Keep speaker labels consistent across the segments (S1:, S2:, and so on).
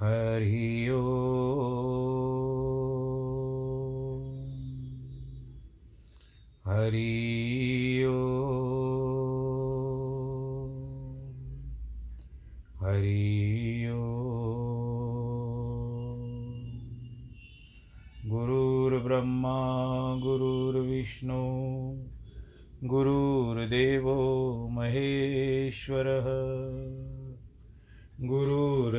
S1: हरि ओ। हरि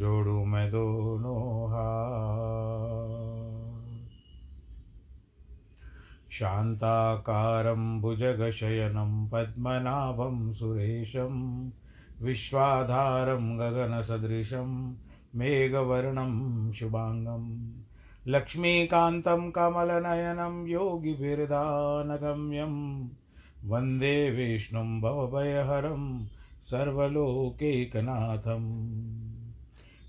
S1: जोड़ू मैं दोनों शान्ताकारं भुजगशयनं पद्मनाभं सुरेशं, विश्वाधारं गगनसदृशं मेघवर्णं शुभाङ्गं, लक्ष्मीकान्तं कमलनयनं योगिभिर्दानगम्यं, वंदे विष्णुं भवभयहरं सर्वलोकैकनाथं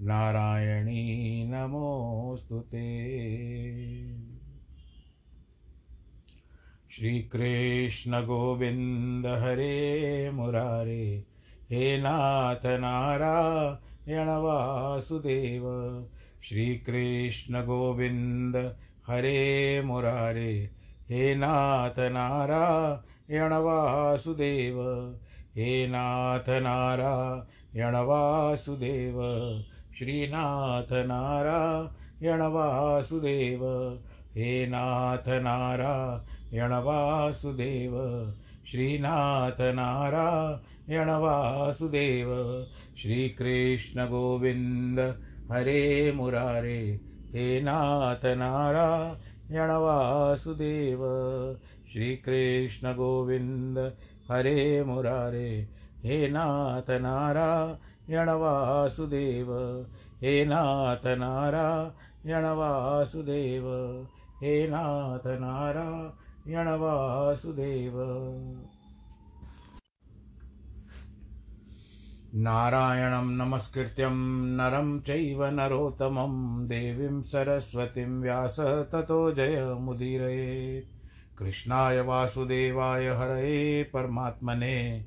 S1: नारायणी नमोऽस्तु ते। श्रीकृष्णगोविन्द हरे मुरारे, हे नाथ नारायण वासुदेव। श्रीकृष्णगोविन्द हरे मुरारे, हे नाथ नारायण वासुदेव। हे नाथ नारायण वासुदेव। श्रीनाथ नारायण वासुदेव हे नाथ नारायण वासुदेव श्रीनाथ नारायण वासुदेव श्रीकृष्णगोविन्द हरे मुरारे। हे नाथ नारायण वासुदेव श्रीकृष्णगोविन्द हरे मुरारे। हे नाथ नारायण वासुदेव हे नाथ नारायण वासुदेव हे नाथ नारायण वासुदेव नारायणं नमस्कृत्यं नरं चैव नरोत्तमं, देवीं सरस्वतीं व्यास ततो जयमुदीरयेत् कृष्णाय वासुदेवाय हरये परमात्मने।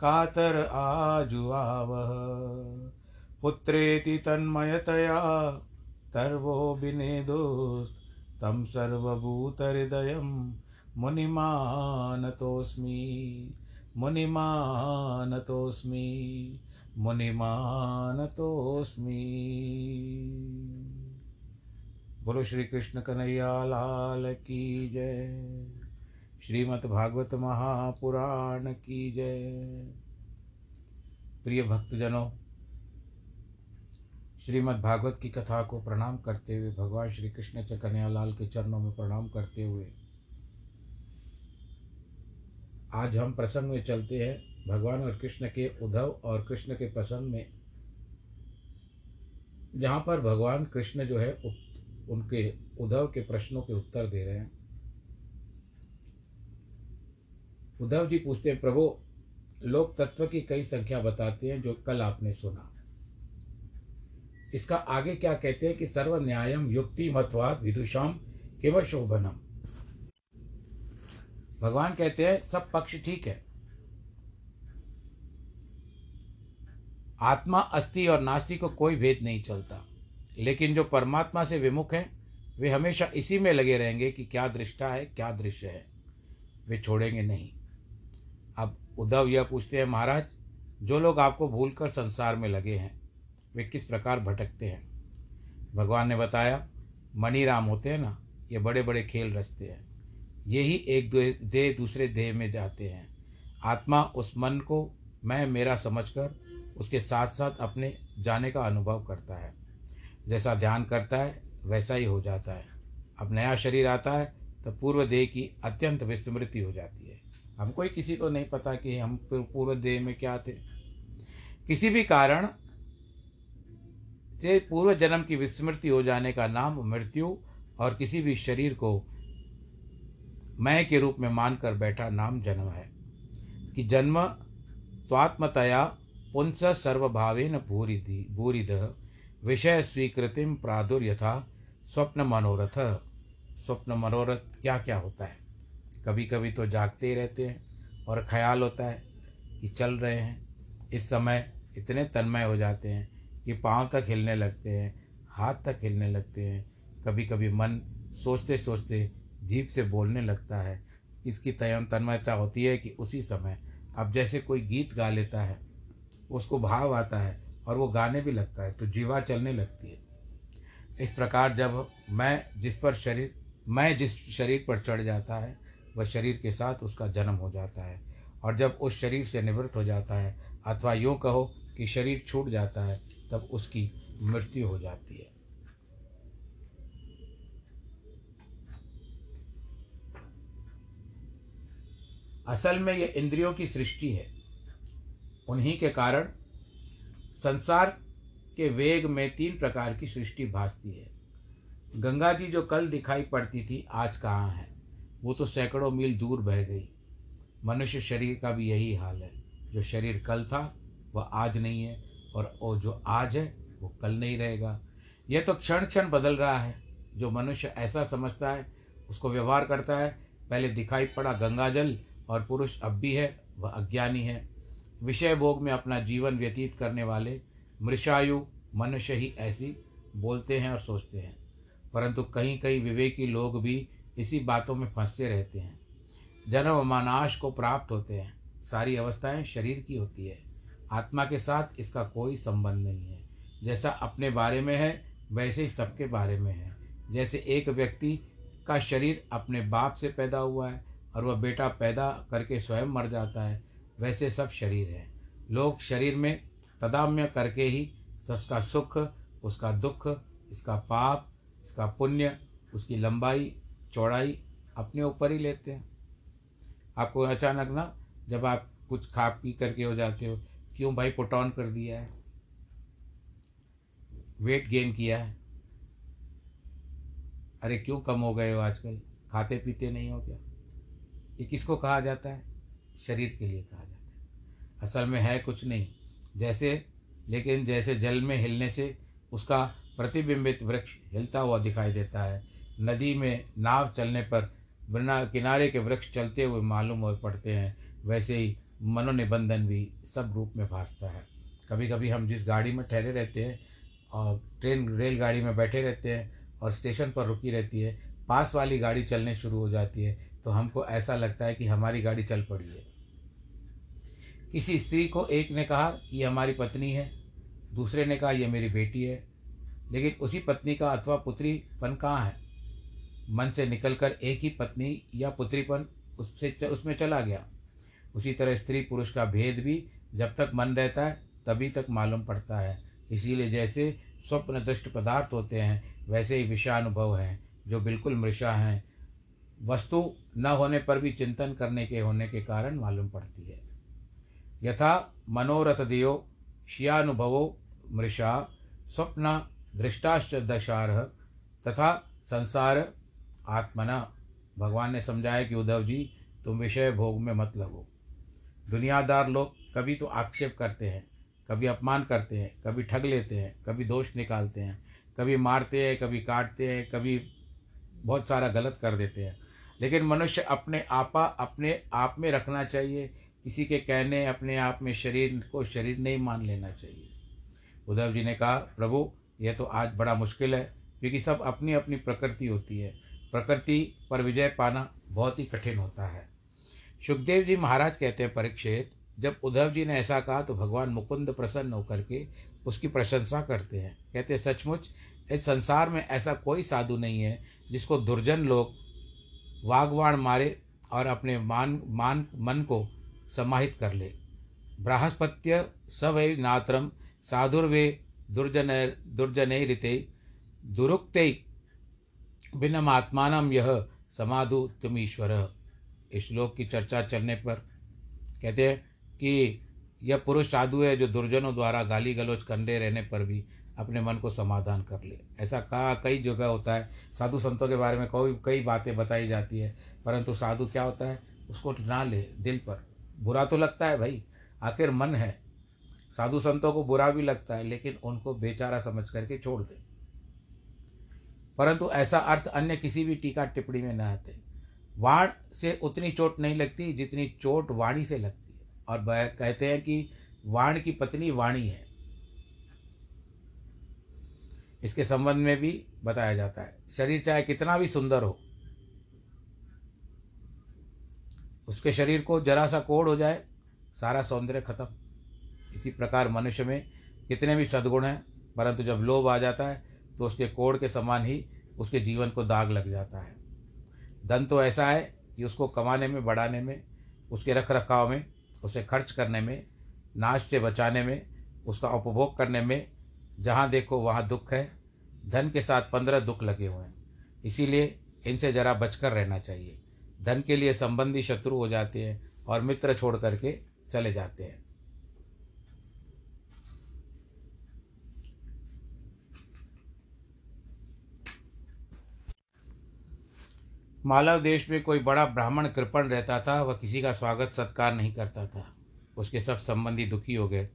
S1: कातर आजुआवः पुत्रेति तन्मयतया तर्वो विनेदोस् तं सर्वभूतहृदयं मुनिमानतोऽस्मि मुनिमानतोऽस्मि मुनिमानतोऽस्मि। बोलो श्री कृष्ण कन्हैया, लाल की जय। श्रीमद् भागवत महापुराण की जय। प्रिय भक्तजनों श्रीमद् भागवत की कथा को प्रणाम करते हुए भगवान श्री कृष्ण चकन्या लाल के चरणों में प्रणाम करते हुए आज हम प्रसंग में चलते हैं। भगवान और कृष्ण के उद्धव और कृष्ण के प्रसंग में, जहाँ पर भगवान कृष्ण जो है उनके उद्धव के प्रश्नों के उत्तर दे रहे हैं। उद्धव जी पूछते हैं, प्रभु लोग तत्व की कई संख्या बताते हैं जो कल आपने सुना। इसका आगे क्या कहते हैं कि सर्व न्यायम युक्ति मतवाद विदुषाम केवल शोभनम। भगवान कहते हैं, सब पक्ष ठीक है। आत्मा अस्थि और नास्ति को कोई भेद नहीं चलता। लेकिन जो परमात्मा से विमुख हैं, वे हमेशा इसी में लगे रहेंगे कि क्या दृष्टा है, क्या दृश्य है। वे छोड़ेंगे नहीं। उद्धव यह पूछते हैं, महाराज, जो लोग आपको भूलकर संसार में लगे हैं, वे किस प्रकार भटकते हैं? भगवान ने बताया, मणिराम होते हैं ना, ये बड़े बड़े खेल रचते हैं। यही एक देह दूसरे देह में जाते हैं। आत्मा उस मन को, मैं, मेरा समझकर उसके साथ साथ अपने जाने का अनुभव करता है। जैसा ध्यान करता है, वैसा ही हो जाता है। अब नया शरीर आता है तो पूर्व देह की अत्यंत विस्मृति हो जाती है। हमको ही किसी को नहीं पता कि हम पूर्व देह में क्या थे। किसी भी कारण से पूर्व जन्म की विस्मृति हो जाने का नाम मृत्यु और किसी भी शरीर को मैं के रूप में मानकर बैठा नाम जन्म है। कि जन्म स्वात्मतया पुंस सर्वभावेन भूरिधि, भूरिध, विषय स्वीकृतिम प्रादुर्यथा, स्वप्न मनोरथ। स्वप्न मनोरथ क्या क्या होता है? कभी कभी तो जागते ही रहते हैं और ख्याल होता है कि चल रहे हैं। इस समय इतने तन्मय हो जाते हैं कि पाँव तक हिलने लगते हैं, हाथ तक हिलने लगते हैं। कभी कभी मन सोचते सोचते जीभ से बोलने लगता है। इसकी तयम तन्मयता होती है कि उसी समय अब जैसे कोई गीत गा लेता है, उसको भाव आता है और वो गाने भी लगता है तो जीवा चलने लगती है। इस प्रकार जब मैं जिस पर शरीर, मैं जिस शरीर पर चढ़ जाता है वह शरीर के साथ उसका जन्म हो जाता है। और जब उस शरीर से निवृत्त हो जाता है, अथवा यूँ कहो कि शरीर छूट जाता है, तब उसकी मृत्यु हो जाती है। असल में ये इंद्रियों की सृष्टि है। उन्हीं के कारण संसार के वेग में तीन प्रकार की सृष्टि भासती है। गंगा जी जो कल दिखाई पड़ती थी, आज कहाँ है? वो तो सैकड़ों मील दूर बह गई। मनुष्य शरीर का भी यही हाल है। जो शरीर कल था, वह आज नहीं है, और वो जो आज है, वो कल नहीं रहेगा। यह तो क्षण क्षण बदल रहा है। जो मनुष्य ऐसा समझता है, उसको व्यवहार करता है, पहले दिखाई पड़ा गंगा जल और पुरुष अब भी है, वह अज्ञानी है। विषय भोग में अपना जीवन व्यतीत करने वाले मृषायु मनुष्य ही ऐसी बोलते हैं और सोचते हैं। परंतु कहीं कहीं विवेकी लोग भी इसी बातों में फंसते रहते हैं। जन्म मानाश को प्राप्त होते हैं। सारी अवस्थाएँ शरीर की होती है। आत्मा के साथ इसका कोई संबंध नहीं है। जैसा अपने बारे में है, वैसे ही सबके बारे में है। जैसे एक व्यक्ति का शरीर अपने बाप से पैदा हुआ है और वह बेटा पैदा करके स्वयं मर जाता है, वैसे सब शरीर है। लोग शरीर में तदाम्य करके ही उसका सुख, उसका दुख, इसका पाप, इसका पुण्य, उसकी लंबाई चौड़ाई अपने ऊपर ही लेते हैं। आपको अचानक ना जब आप कुछ खा पी करके हो जाते हो, क्यों भाई पुट ऑन कर दिया है? वेट गेन किया है। अरे क्यों कम हो गए हो आजकल? खाते पीते नहीं हो क्या? ये किसको कहा जाता है? शरीर के लिए कहा जाता है। असल में है कुछ नहीं। जैसे, लेकिन जैसे जल में हिलने से उसका प्रतिबिंबित वृक्ष हिलता हुआ दिखाई देता है नदी में नाव चलने पर बिना किनारे के वृक्ष चलते हुए मालूम हो पड़ते हैं। वैसे ही मनोनिबंधन भी सब रूप में भासता है। कभी कभी हम जिस गाड़ी में ठहरे रहते हैं और ट्रेन, रेलगाड़ी में बैठे रहते हैं और स्टेशन पर रुकी रहती है, पास वाली गाड़ी चलने शुरू हो जाती है तो हमको ऐसा लगता है कि हमारी गाड़ी चल पड़ी है। किसी स्त्री को एक ने कहा कि ये हमारी पत्नी है। दूसरे ने कहा, यह मेरी बेटी है। लेकिन उसी पत्नी का अथवा पुत्रीपन कहाँ है? मन से निकलकर एक ही पत्नी या पुत्रीपन उससे उसमें चला गया। उसी तरह स्त्री पुरुष का भेद भी जब तक मन रहता है, तभी तक मालूम पड़ता है। इसीलिए जैसे स्वप्न दृष्ट पदार्थ होते हैं, वैसे ही विषयानुभव हैं, जो बिल्कुल मृषा हैं। वस्तु न होने पर भी चिंतन करने के होने के कारण मालूम पड़ती है। यथा मनोरथ दियो, शियानुभवो मृषा, स्वप्न दृष्टाश्च दशारह, तथा संसार आत्मना, भगवान ने समझाया कि उद्धव जी, तुम विषय भोग में मत लगो। दुनियादार लोग कभी तो आक्षेप करते हैं, कभी अपमान करते हैं, कभी ठग लेते हैं, कभी दोष निकालते हैं, कभी मारते हैं, कभी काटते हैं, कभी बहुत सारा गलत कर देते हैं। लेकिन मनुष्य अपने आपा, अपने आप में रखना चाहिए। किसी के कहने, अपने आप में शरीर को शरीर नहीं मान लेना चाहिए। उद्धव जी ने कहा, प्रभु, यह तो आज बड़ा मुश्किल है, क्योंकि सब अपनी अपनी प्रकृति होती है। प्रकृति पर विजय पाना बहुत ही कठिन होता है। सुखदेव जी महाराज कहते हैं, परीक्षित, जब उद्धव जी ने ऐसा कहा तो भगवान मुकुंद प्रसन्न होकर के उसकी प्रशंसा करते हैं। कहते सचमुच, इस संसार में ऐसा कोई साधु नहीं है, जिसको दुर्जन लोग वागवाण मारे और अपने मान मान, मन को समाहित कर ले। बृहस्पत्य सवै नात्रम, साधुर्वे दुर्जन दुर्जन ऋते दुरुक्त भिन्नमात्मान यह समाधु तुम ईश्वर इस श्लोक की चर्चा चलने पर कहते हैं कि यह पुरुष साधु है जो दुर्जनों द्वारा गाली गलौज करने रहने पर भी अपने मन को समाधान कर ले। ऐसा कहा कई जगह होता है। साधु संतों के बारे में कोई कई बातें बताई जाती है, परंतु साधु क्या होता है? उसको ना ले दिल पर। बुरा तो लगता है भाई, आखिर मन है। साधु संतों को बुरा भी लगता है, लेकिन उनको बेचारा समझ करके छोड़ दे। परंतु ऐसा अर्थ अन्य किसी भी टीका टिप्पणी में न आते वाण से उतनी चोट नहीं लगती, जितनी चोट वाणी से लगती है। और कहते हैं कि वाण की पत्नी वाणी है। इसके संबंध में भी बताया जाता है। शरीर चाहे कितना भी सुंदर हो, उसके शरीर को जरा सा कोड़ हो जाए, सारा सौंदर्य खत्म। इसी प्रकार मनुष्य में कितने भी सद्गुण हैं, परंतु जब लोभ आ जाता है तो उसके कोड़ के समान ही उसके जीवन को दाग लग जाता है। धन तो ऐसा है कि उसको कमाने में, बढ़ाने में, उसके रख रखाव में, उसे खर्च करने में, नाश से बचाने में, उसका उपभोग करने में, जहाँ देखो वहाँ दुख है। धन के साथ पंद्रह दुख लगे हुए हैं। इसीलिए इनसे ज़रा बचकर रहना चाहिए। धन के लिए संबंधी शत्रु हो जाते हैं और मित्र छोड़ करके चले जाते हैं। मालव देश में कोई बड़ा ब्राह्मण कृपण रहता था, वह किसी का स्वागत सत्कार नहीं करता था। उसके सब संबंधी दुखी हो गए।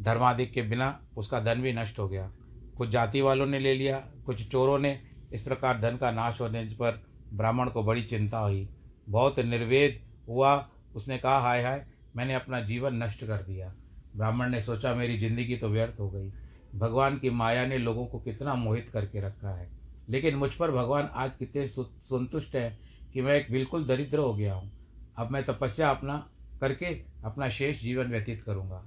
S1: धर्माधिक के बिना उसका धन भी नष्ट हो गया। कुछ जाति वालों ने ले लिया, कुछ चोरों ने इस प्रकार धन का नाश होने पर ब्राह्मण को बड़ी चिंता हुई। बहुत निर्वेद हुआ, उसने कहा, हाय हाय, मैंने अपना जीवन नष्ट कर दिया। ब्राह्मण ने सोचा, मेरी ज़िंदगी तो व्यर्थ हो गई। भगवान की माया ने लोगों को कितना मोहित करके रखा है। लेकिन मुझ पर भगवान आज कितने संतुष्ट हैं कि मैं एक बिल्कुल दरिद्र हो गया हूँ। अब मैं तपस्या अपना करके अपना शेष जीवन व्यतीत करूँगा।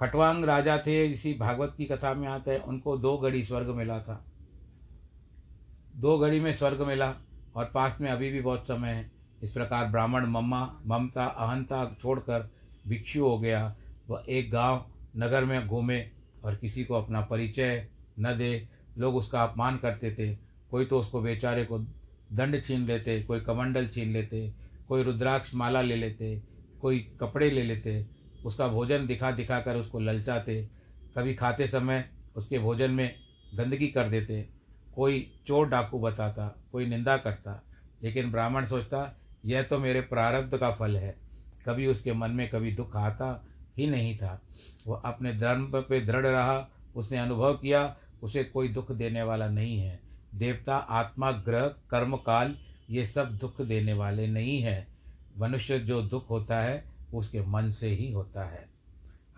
S1: खटवांग राजा थे, इसी भागवत की कथा में आता है, उनको दो घड़ी स्वर्ग मिला था। दो घड़ी में स्वर्ग मिला और पास में अभी भी बहुत समय है। इस प्रकार ब्राह्मण मम्मा, ममता, अहंता छोड़कर भिक्षु हो गया। वह एक गाँव, नगर में घूमे और किसी को अपना परिचय न दे लोग उसका अपमान करते थे। कोई तो उसको बेचारे को दंड छीन लेते, कोई कमंडल छीन लेते, कोई रुद्राक्ष माला ले लेते, कोई कपड़े ले लेते। उसका भोजन दिखा दिखा कर उसको ललचाते। कभी खाते समय उसके भोजन में गंदगी कर देते। कोई चोर डाकू बताता, कोई निंदा करता, लेकिन ब्राह्मण सोचता, यह तो मेरे प्रारब्ध का फल है। कभी उसके मन में कभी दुख आता ही नहीं था। वह अपने धर्म पे दृढ़ रहा, उसने अनुभव किया उसे कोई दुख देने वाला नहीं है। देवता, आत्मा, ग्रह कर्म काल ये सब दुख देने वाले नहीं हैं। मनुष्य जो दुख होता है, उसके मन से ही होता है।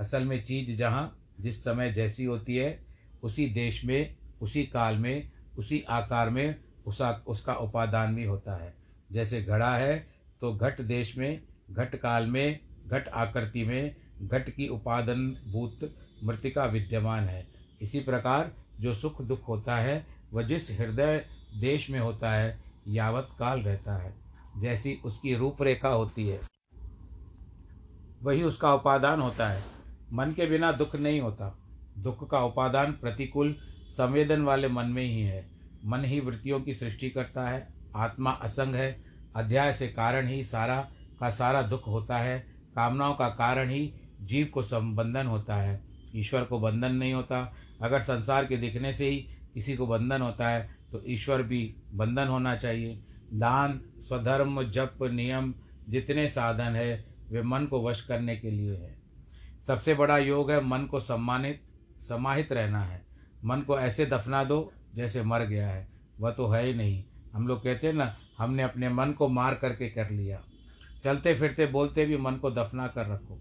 S1: असल में चीज़ जहाँ, जिस समय जैसी होती है, उसी देश में, उसी काल में, उसी आकार में उसका उसका उपादान भी होता है। जैसे घड़ा है तो घट देश में, घट काल में, घट आकृति में, घट की उपादान भूत, मृतिका विद्यमान है। इसी प्रकार जो सुख दुख होता है, वह जिस हृदय देश में होता है, यावत काल रहता है। जैसी उसकी रूपरेखा होती है, वही उसका उपादान होता है। मन के बिना दुख नहीं होता। दुख का उपादान प्रतिकूल संवेदन वाले मन में ही है। मन ही वृत्तियों की सृष्टि करता है। आत्मा असंग है। अध्याय से कारण ही सारा का सारा दुख होता है। कामनाओं का कारण ही जीव को संबंधन होता है। ईश्वर को बंधन नहीं होता। अगर संसार के दिखने से ही किसी को बंधन होता है तो ईश्वर भी बंधन होना चाहिए। दान, स्वधर्म, जप, नियम जितने साधन है, वे मन को वश करने के लिए है। सबसे बड़ा योग है मन को सम्मानित, समाहित रहना है। मन को ऐसे दफना दो जैसे मर गया है। वह तो है ही नहीं। हम लोग कहते हैं ना, हमने अपने मन को मार करके कर लिया। चलते फिरते बोलते भी मन को दफना कर रखो।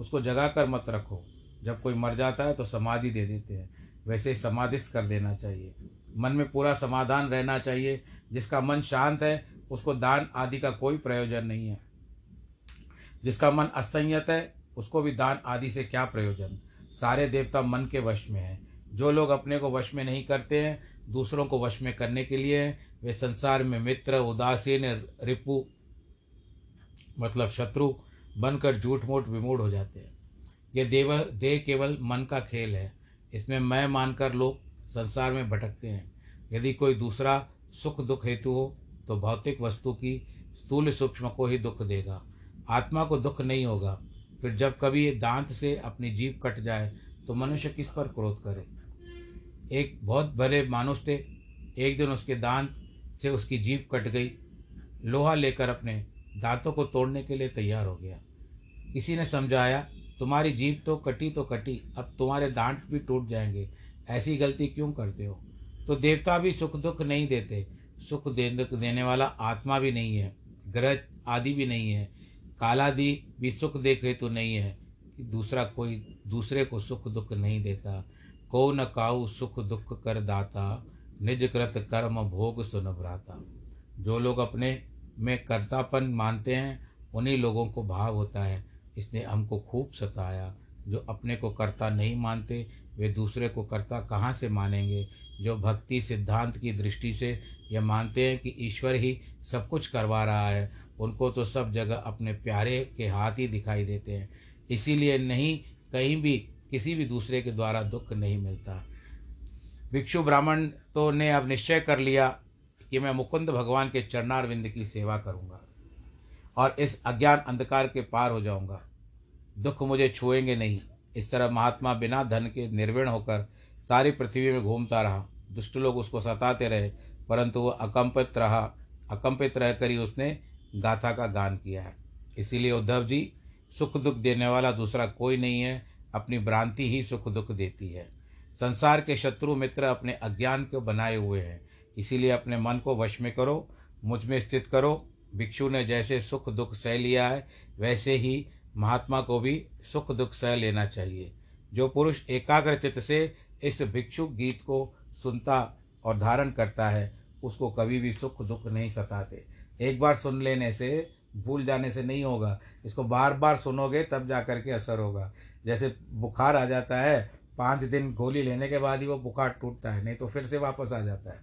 S1: उसको जगा कर मत रखो। जब कोई मर जाता है तो समाधि दे देते हैं। वैसे समाधिस्थ कर देना चाहिए। मन में पूरा समाधान रहना चाहिए। जिसका मन शांत है, उसको दान आदि का कोई प्रयोजन नहीं है। जिसका मन असंयत है, उसको भी दान आदि से क्या प्रयोजन? सारे देवता मन के वश में हैं। जो लोग अपने को वश में नहीं करते हैं, दूसरों को वश में करने के लिए वे संसार में मित्र, उदासीन, रिपु मतलब शत्रु बनकर झूठ मूठ विमूढ़ हो जाते हैं। ये देव, देह केवल मन का खेल है। इसमें मैं मानकर लोग संसार में भटकते हैं। यदि कोई दूसरा सुख दुख हेतु हो तो भौतिक वस्तु की स्थूल सूक्ष्म को ही दुख देगा। आत्मा को दुख नहीं होगा। फिर जब कभी ये दांत से अपनी जीभ कट जाए तो मनुष्य किस पर क्रोध करे? एक बहुत भले मानुष थे, एक दिन उसके दांत से उसकी जीभ कट गई। लोहा लेकर अपने दांतों को तोड़ने के लिए तैयार हो गया। किसी ने समझाया तुम्हारी जीभ तो कटी तो कटी, अब तुम्हारे दांत भी टूट जाएँगे। ऐसी गलती क्यों करते हो? तो देवता भी सुख दुख नहीं देते। सुख दे दुख देने वाला आत्मा भी नहीं है, ग्रह आदि भी नहीं है, कालादि भी सुख देखे तो नहीं है कि दूसरा कोई दूसरे को सुख दुख नहीं देता। को न काऊ सुख दुख कर दाता, निज कृत कर्म भोग सुन भ्राता। जो लोग अपने में कर्तापन मानते हैं, उन्हीं लोगों को भाव होता है। इसने हमको खूब सताया। जो अपने को कर्ता नहीं मानते, वे दूसरे को कर्ता कहाँ से मानेंगे? जो भक्ति सिद्धांत की दृष्टि से यह मानते हैं कि ईश्वर ही सब कुछ करवा रहा है, उनको तो सब जगह अपने प्यारे के हाथ ही दिखाई देते हैं। इसीलिए नहीं, कहीं भी किसी भी दूसरे के द्वारा दुख नहीं मिलता। भिक्षु ब्राह्मण तो ने अब निश्चय कर लिया कि मैं मुकुंद भगवान के चरणारविंद की सेवा करूँगा। और इस अज्ञान अंधकार के पार हो जाऊँगा। दुख मुझे छुएँगे नहीं। इस तरह महात्मा बिना धन के निर्विण होकर सारी पृथ्वी में घूमता रहा। दुष्ट लोग उसको सताते रहे, परंतु वह अकंपित रहा। अकंपित रहकर ही उसने गाथा का गान किया है। इसीलिए उद्धव जी, सुख दुख देने वाला दूसरा कोई नहीं है, अपनी भ्रांति ही सुख दुख देती है। संसार के शत्रु मित्र अपने अज्ञान को बनाए हुए हैं। इसीलिए अपने मन को वश में करो, मुझमें स्थित करो भिक्षु ने जैसे सुख दुख सह लिया है, वैसे ही महात्मा को भी सुख दुख सह लेना चाहिए। जो पुरुष एकाग्र चित्त से इस भिक्षु गीत को सुनता और धारण करता है, उसको कभी भी सुख दुख नहीं सताते। एक बार सुन लेने से, भूल जाने से नहीं होगा। इसको बार बार सुनोगे, तब जा कर के असर होगा। जैसे बुखार आ जाता है, पाँच दिन गोली लेने के बाद ही वो बुखार टूटता है, नहीं तो फिर से वापस आ जाता है।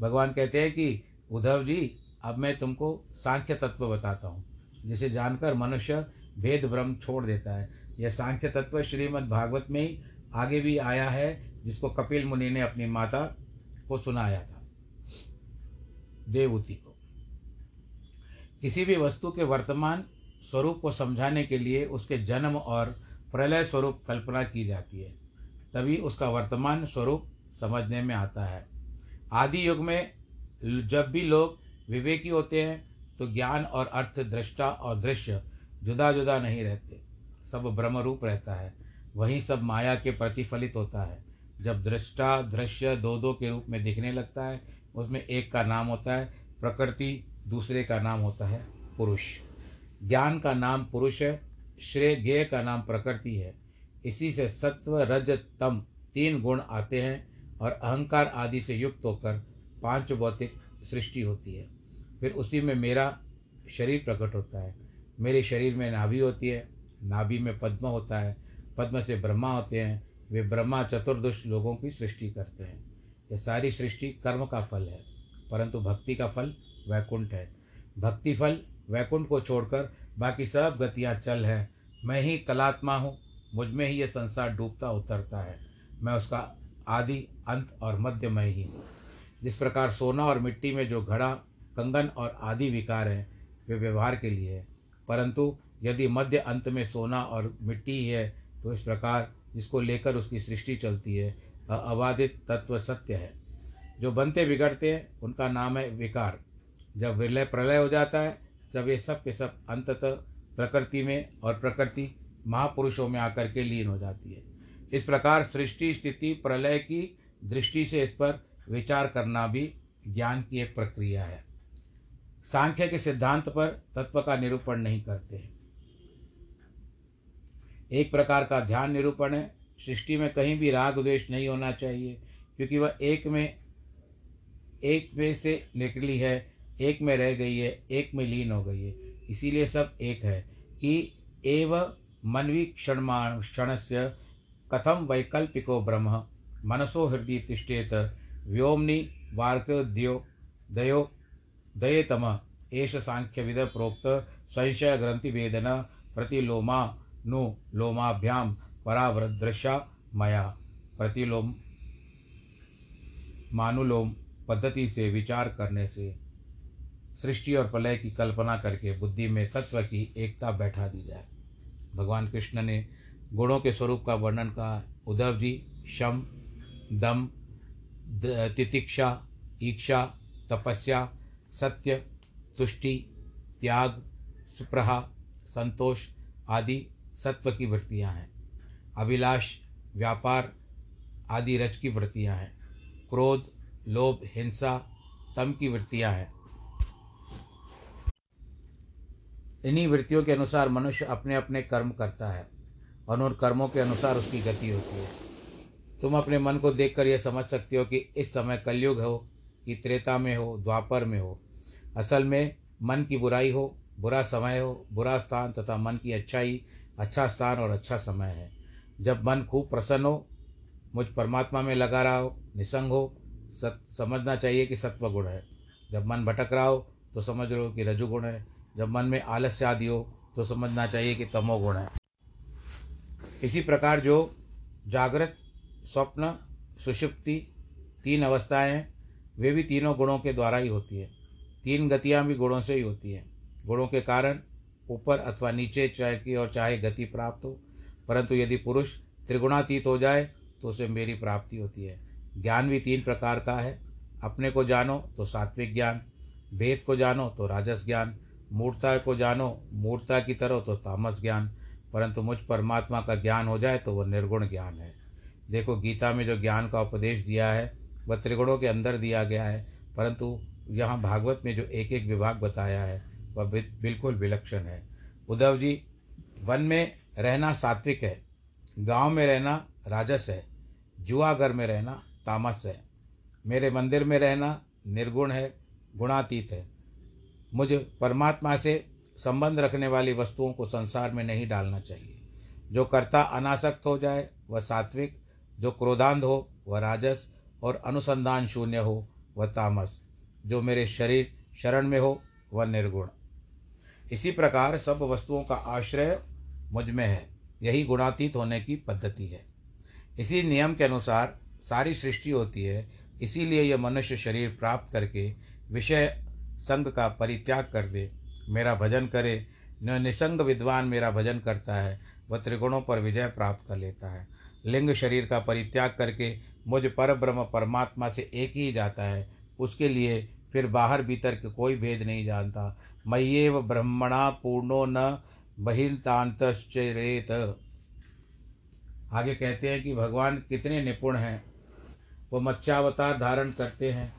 S1: भगवान कहते हैं कि, उद्धव जी अब मैं तुमको सांख्य तत्व बताता हूँ, जिसे जानकर मनुष्य भेद भ्रम छोड़ देता है। यह सांख्य तत्व श्रीमद् भागवत में ही आगे भी आया है, जिसको कपिल मुनि ने अपनी माता को सुनाया था, देवूति को। किसी भी वस्तु के वर्तमान स्वरूप को समझाने के लिए उसके जन्म और प्रलय स्वरूप कल्पना की जाती है। तभी उसका वर्तमान स्वरूप समझने में आता है। आदि युग में जब भी लोग विवेकी होते हैं तो ज्ञान और अर्थ, दृष्टा और दृश्य जुदा जुदा नहीं रहते। सब ब्रह्म रूप रहता है। वहीं सब माया के प्रतिफलित होता है। जब दृष्टा, दृश्य दो दो के रूप में दिखने लगता है, उसमें एक का नाम होता है प्रकृति, दूसरे का नाम होता है पुरुष। ज्ञान का नाम पुरुष है, श्रेय ज्ञेय का नाम प्रकृति है। इसी से सत्व, रज, तम तीन गुण आते हैं और अहंकार आदि से युक्त होकर पाँच भौतिक सृष्टि होती है। फिर उसी में मेरा शरीर प्रकट होता है। मेरे शरीर में नाभि होती है, नाभि में पद्म होता है। पद्म से ब्रह्मा होते हैं। वे ब्रह्मा चतुर्दुष्ट लोगों की सृष्टि करते हैं। ये सारी सृष्टि कर्म का फल है, परंतु भक्ति का फल वैकुंठ है। भक्ति फल वैकुंठ को छोड़कर बाकी सब गतियाँ चल हैं। मैं ही कलात्मा हूँ, मुझमें ही यह संसार डूबता उतरता है। मैं उसका आदि, अंत और मध्य में ही हूँ। जिस प्रकार सोना और मिट्टी में जो घड़ा कंगन और आदि विकार हैं, वे व्यवहार के लिए है। परंतु यदि मध्य अंत में सोना और मिट्टी ही तो इस प्रकार जिसको लेकर उसकी सृष्टि चलती है अबाधित तत्व सत्य है। जो बनते बिगड़ते हैं, उनका नाम है विकार। जब विलय प्रलय हो जाता है, जब ये सब के सब अंततः प्रकृति में और प्रकृति महापुरुषों में आकर के लीन हो जाती है। इस प्रकार सृष्टि स्थिति प्रलय की दृष्टि से इस पर विचार करना भी ज्ञान की एक प्रक्रिया है। सांख्य के सिद्धांत पर तत्व का निरूपण नहीं करते हैं। एक प्रकार का ध्यान निरूपण है। सृष्टि में कहीं भी राग द्वेष नहीं होना चाहिए, क्योंकि वह एक में एक में से निकली है, एक में रह गई है, एक में लीन हो गई है। इसीलिए सब एक है कि एव मनवी क्षण क्षण से कथम वैकल्पिको ब्रह्म, मनसो हृदय तिष्ठेत, व्योमनि वार्क्यो दयो दयेतम। एष सांख्यविद प्रोक्त संशय ग्रंथि वेदन प्रतिलोमा नु लोमाभ्यां परावृदृशा मया। प्रतिलोम मानुलोम पद्धति से विचार करने से सृष्टि और प्रलय की कल्पना करके बुद्धि में तत्व की एकता बैठा दी जाए। भगवान कृष्ण ने गुणों के स्वरूप का वर्णन कहा। उद्धव जी, शम, दम तितिक्षा, ईक्षा, तपस्या सत्य, तुष्टि, त्याग, सुप्रहा, संतोष आदि सत्व की वृत्तियाँ हैं। अभिलाष, व्यापार आदि रज की वृत्तियाँ हैं। क्रोध, लोभ, हिंसा, तम की वृत्तियाँ हैं। इन्हीं वृत्तियों के अनुसार मनुष्य अपने अपने कर्म करता है और उन कर्मों के अनुसार उसकी गति होती है। तुम अपने मन को देखकर यह समझ सकते हो कि इस समय कलयुग हो कि त्रेता में हो, द्वापर में हो। असल में मन की बुराई हो, बुरा समय हो, बुरा स्थान तथा मन की अच्छाई अच्छा स्थान और अच्छा समय है। जब मन खूब प्रसन्न हो, मुझ परमात्मा में लगा रहा हो, निसंग हो, सत, समझना चाहिए कि सत्व गुण है। जब मन भटक रहा हो तो समझ लो कि रजुगुण है। जब मन में आलस्य आदि हो तो समझना चाहिए कि तमोगुण है। इसी प्रकार जो जागृत, स्वप्न, सुषुप्ति तीन अवस्थाएँ हैं वे भी तीनों गुणों के द्वारा ही होती है। तीन गतियाँ भी गुणों से ही होती हैं। गुणों के कारण ऊपर अथवा नीचे चाहे की और चाहे गति प्राप्त हो। परंतु यदि पुरुष त्रिगुणातीत हो जाए तो उसे मेरी प्राप्ति होती है। ज्ञान भी तीन प्रकार का है। अपने को जानो तो सात्विक ज्ञान भेद को जानो तो राजस ज्ञान, मूर्ता को जानो, मूर्ता की तरह तो तामस ज्ञान। परंतु मुझ परमात्मा का ज्ञान हो जाए तो वह निर्गुण ज्ञान है। देखो, गीता में जो ज्ञान का उपदेश दिया है वह त्रिगुणों के अंदर दिया गया है, परंतु यहाँ भागवत में जो एक एक विभाग बताया है, वह बिल्कुल विलक्षण है। उद्धव जी, वन में रहना सात्विक है, गाँव में रहना राजस है जुआ घर में रहना तामस है, मेरे मंदिर में रहना निर्गुण है, गुणातीत है। मुझे परमात्मा से संबंध रखने वाली वस्तुओं को संसार में नहीं डालना चाहिए। जो कर्ता अनासक्त हो जाए, वह सात्विक, जो क्रोधांध हो, वह राजस और अनुसंधान शून्य हो, वह तामस। जो मेरे शरीर शरण में हो, वह निर्गुण। इसी प्रकार सब वस्तुओं का आश्रय मुझमें है। यही गुणातीत होने की पद्धति है। इसी नियम के अनुसार सारी सृष्टि होती है। इसीलिए यह मनुष्य शरीर प्राप्त करके विषय संग का परित्याग कर दे। मेरा भजन करे, न निसंग विद्वान मेरा भजन करता है, वह त्रिगुणों पर विजय प्राप्त कर लेता है। लिंग शरीर का परित्याग करके मुझ पर ब्रह्म परमात्मा से एक ही जाता है, उसके लिए फिर बाहर भीतर के कोई भेद नहीं जानता। मय्येव ब्रह्मणा पूर्णो न बहिर्तांतश्चरेत आगे कहते हैं कि भगवान कितने निपुण हैं। वो मत्स्यावतार धारण करते हैं।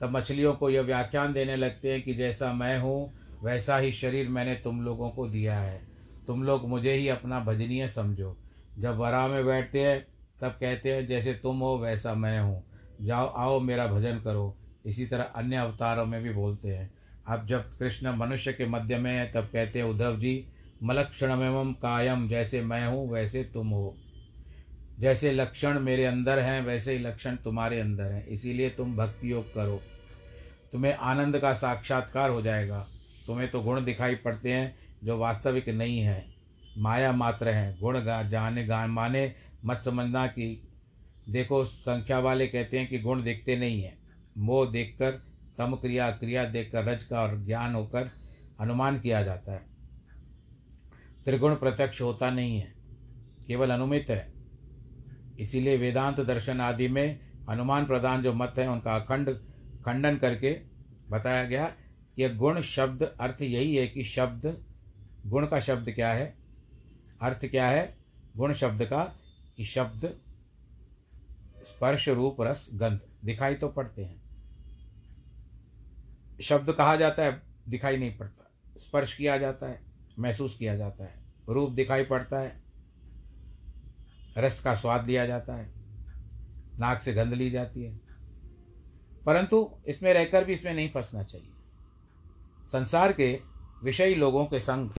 S1: तब मछलियों को यह व्याख्यान देने लगते हैं कि जैसा मैं हूँ, वैसा ही शरीर मैंने तुम लोगों को दिया है। तुम लोग मुझे ही अपना भजनीय समझो। जब वरा में बैठते हैं तब कहते हैं, जैसे तुम हो वैसा मैं हूँ। जाओ, आओ, मेरा भजन करो। इसी तरह अन्य अवतारों में भी बोलते हैं। अब जब कृष्ण मनुष्य के मध्य में है, तब कहते हैं, उद्धव जी मलक्षण एवं कायम, जैसे मैं हूँ, वैसे तुम हो। जैसे लक्षण मेरे अंदर हैं, वैसे ही लक्षण तुम्हारे अंदर हैं। इसीलिए तुम भक्ति योग करो। तुम्हें आनंद का साक्षात्कार हो जाएगा। तुम्हें तो गुण दिखाई पड़ते हैं, जो वास्तविक नहीं है। माया मात्र हैं। गुण गा, जाने, गा, माने, मत समझना कि देखो, संख्या वाले कहते हैं कि गुण देखते नहीं हैं। मोह देखकर, तम क्रिया क्रिया देखकर, रज का और ज्ञान होकर अनुमान किया जाता है। त्रिगुण प्रत्यक्ष होता नहीं है, केवल अनुमित है। इसीलिए वेदांत दर्शन आदि में अनुमान प्रदान जो मत है, उनका अखंड खंडन करके बताया गया कि गुण शब्द अर्थ यही है कि शब्द, गुण का शब्द क्या है? अर्थ क्या है? गुण शब्द का कि शब्द स्पर्श रूप रस गंध। दिखाई तो पड़ते हैं। शब्द कहा जाता है, दिखाई नहीं पड़ता। स्पर्श किया जाता है, महसूस किया जाता है। रूप दिखाई पड़ता है, रस का स्वाद लिया जाता है, नाक से गंध ली जाती है। परंतु इसमें रहकर भी इसमें नहीं फंसना चाहिए। संसार के विषयी लोगों के संग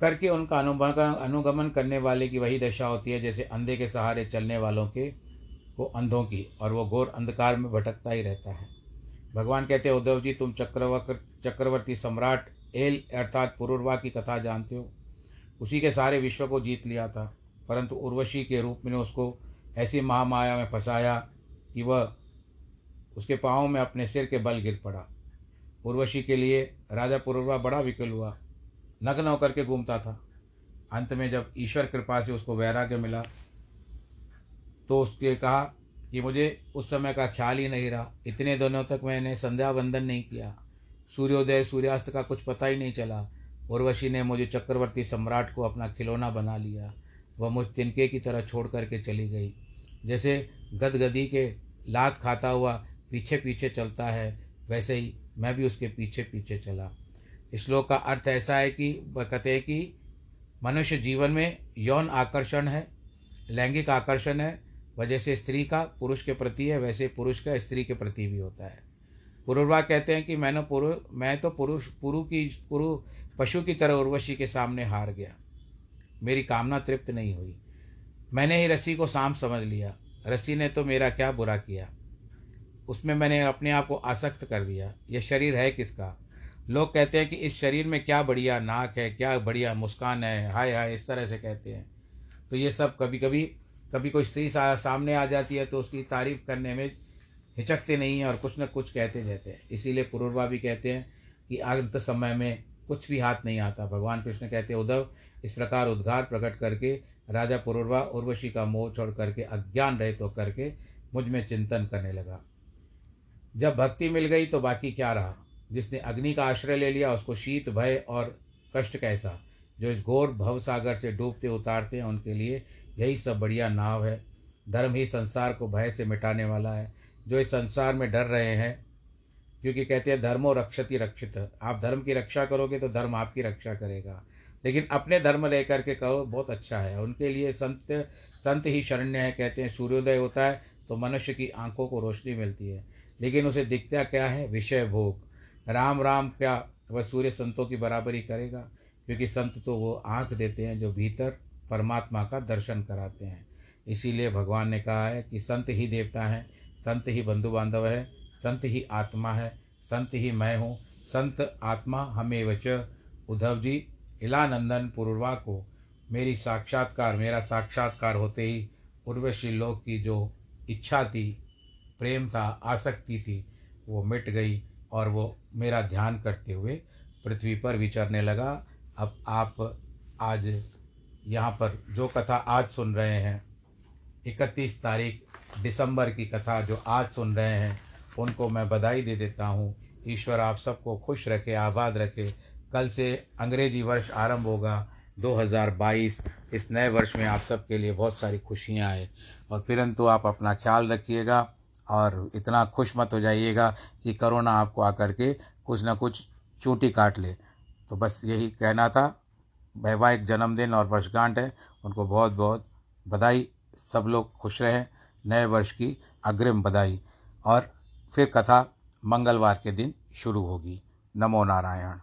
S1: करके उनका अनुगमन करने वाले की वही दशा होती है, जैसे अंधे के सहारे चलने वालों के, को अंधों की, और वो घोर अंधकार में भटकता ही रहता है। भगवान कहते हैं, उद्धव जी, तुम चक्रवर्त चक्रवर्ती सम्राट एल, अर्थात पुरुर्वा की कथा जानते हो। उसी के सारे विश्व को जीत लिया था, परंतु उर्वशी के रूप में उसको ऐसी महामाया में फंसाया कि वह उसके पाँव में अपने सिर के बल गिर पड़ा। उर्वशी के लिए राजा पुरुर्वा बड़ा विकल हुआ। नग्न होकर के घूमता था। अंत में जब ईश्वर कृपा से उसको वैराग्य मिला तो उसके कहा कि मुझे उस समय का ख्याल ही नहीं रहा। इतने दिनों तक मैंने संध्या वंदन नहीं किया। सूर्योदय सूर्यास्त का कुछ पता ही नहीं चला। उर्वशी ने मुझे चक्रवर्ती सम्राट को अपना खिलौना बना लिया। वह मुझ तिनके की तरह छोड़ करके चली गई। जैसे गदगदी के लात खाता हुआ पीछे पीछे चलता है, वैसे ही मैं भी उसके पीछे पीछे चला। श्लोक का अर्थ ऐसा है कि कहते हैं कि मनुष्य जीवन में यौन आकर्षण है, लैंगिक आकर्षण है वजह से स्त्री का पुरुष के प्रति है, वैसे पुरुष का स्त्री के प्रति भी होता है। पुरुर्वा कहते हैं कि मैंने पुरु, मैं तो पुरुष, पुरु की, पुरु, पशु की तरह उर्वशी के सामने हार गया। मेरी कामना तृप्त नहीं हुई। मैंने ही रस्सी को सांप समझ लिया। रस्सी ने तो मेरा क्या बुरा किया? उसमें मैंने अपने आप को आसक्त कर दिया। यह शरीर है किसका? लोग कहते हैं कि इस शरीर में क्या बढ़िया नाक है, क्या बढ़िया मुस्कान है, हाय हाय, इस तरह से कहते हैं। तो ये सब कभी कभी कभी कोई स्त्री सामने आ जाती है तो उसकी तारीफ़ करने में हिचकते नहीं हैं और कुछ न कुछ कहते रहते हैं। इसीलिए पुरुर्वा भी कहते हैं कि अंत समय में कुछ भी हाथ नहीं आता। भगवान कृष्ण कहते हैं, उद्धव, इस प्रकार उद्गार प्रकट करके राजा पुरुर्वा उर्वशी का मोह छोड़ करके, अज्ञान रहित तो करके मुझमें चिंतन करने लगा। जब भक्ति मिल गई तो बाकी क्या रहा? जिसने अग्नि का आश्रय ले लिया, उसको शीत, भय और कष्ट कैसा? जो इस घोर भव सागर से डूबते उतारते हैं, उनके लिए यही सब बढ़िया नाव है। धर्म ही संसार को भय से मिटाने वाला है। जो इस संसार में डर रहे हैं, क्योंकि कहते हैं, धर्मो रक्षति रक्षित। आप धर्म की रक्षा करोगे तो धर्म आपकी रक्षा करेगा। लेकिन अपने धर्म लेकर के कहो, बहुत अच्छा है। उनके लिए संत संत ही शरण्य है, कहते हैं, सूर्योदय होता है तो मनुष्य की आँखों को रोशनी मिलती है। लेकिन उसे दिखता क्या है? विषय भोग। राम राम क्या वह सूर्य संतों की बराबरी करेगा? क्योंकि संत तो वो आँख देते हैं जो भीतर परमात्मा का दर्शन कराते हैं। इसीलिए भगवान ने कहा है कि संत ही देवता हैं, संत ही बंधु बांधव है, संत ही आत्मा है, संत ही मैं हूँ, संत आत्मा हमें वच उद्धव जी, इलानंदन पूर्वा को मेरी साक्षात्कार, मेरा साक्षात्कार होते ही उर्वशी लोक की जो इच्छा थी, प्रेम था, आसक्ति थी, वो मिट गई। और वो मेरा ध्यान करते हुए पृथ्वी पर विचरने लगा। अब आप आज यहाँ पर जो कथा आज सुन रहे हैं, इकतीस तारीख दिसंबर की कथा जो आज सुन रहे हैं, उनको मैं बधाई दे देता हूँ। ईश्वर आप सबको खुश रखे, आबाद रखे। कल से अंग्रेज़ी वर्ष आरंभ होगा 2022 इस नए वर्ष में आप सबके लिए बहुत सारी खुशियाँ आए। और परंतु आप अपना ख्याल रखिएगा और इतना खुश मत हो जाइएगा कि करोना आपको आकर के कुछ ना कुछ चूटी काट ले। तो बस यही कहना था। वैवाहिक जन्मदिन और वर्षगांठ है। उनको बहुत बहुत बधाई। सब लोग खुश रहें। नए वर्ष की अग्रिम बधाई। और फिर कथा मंगलवार के दिन शुरू होगी। नमो नारायण।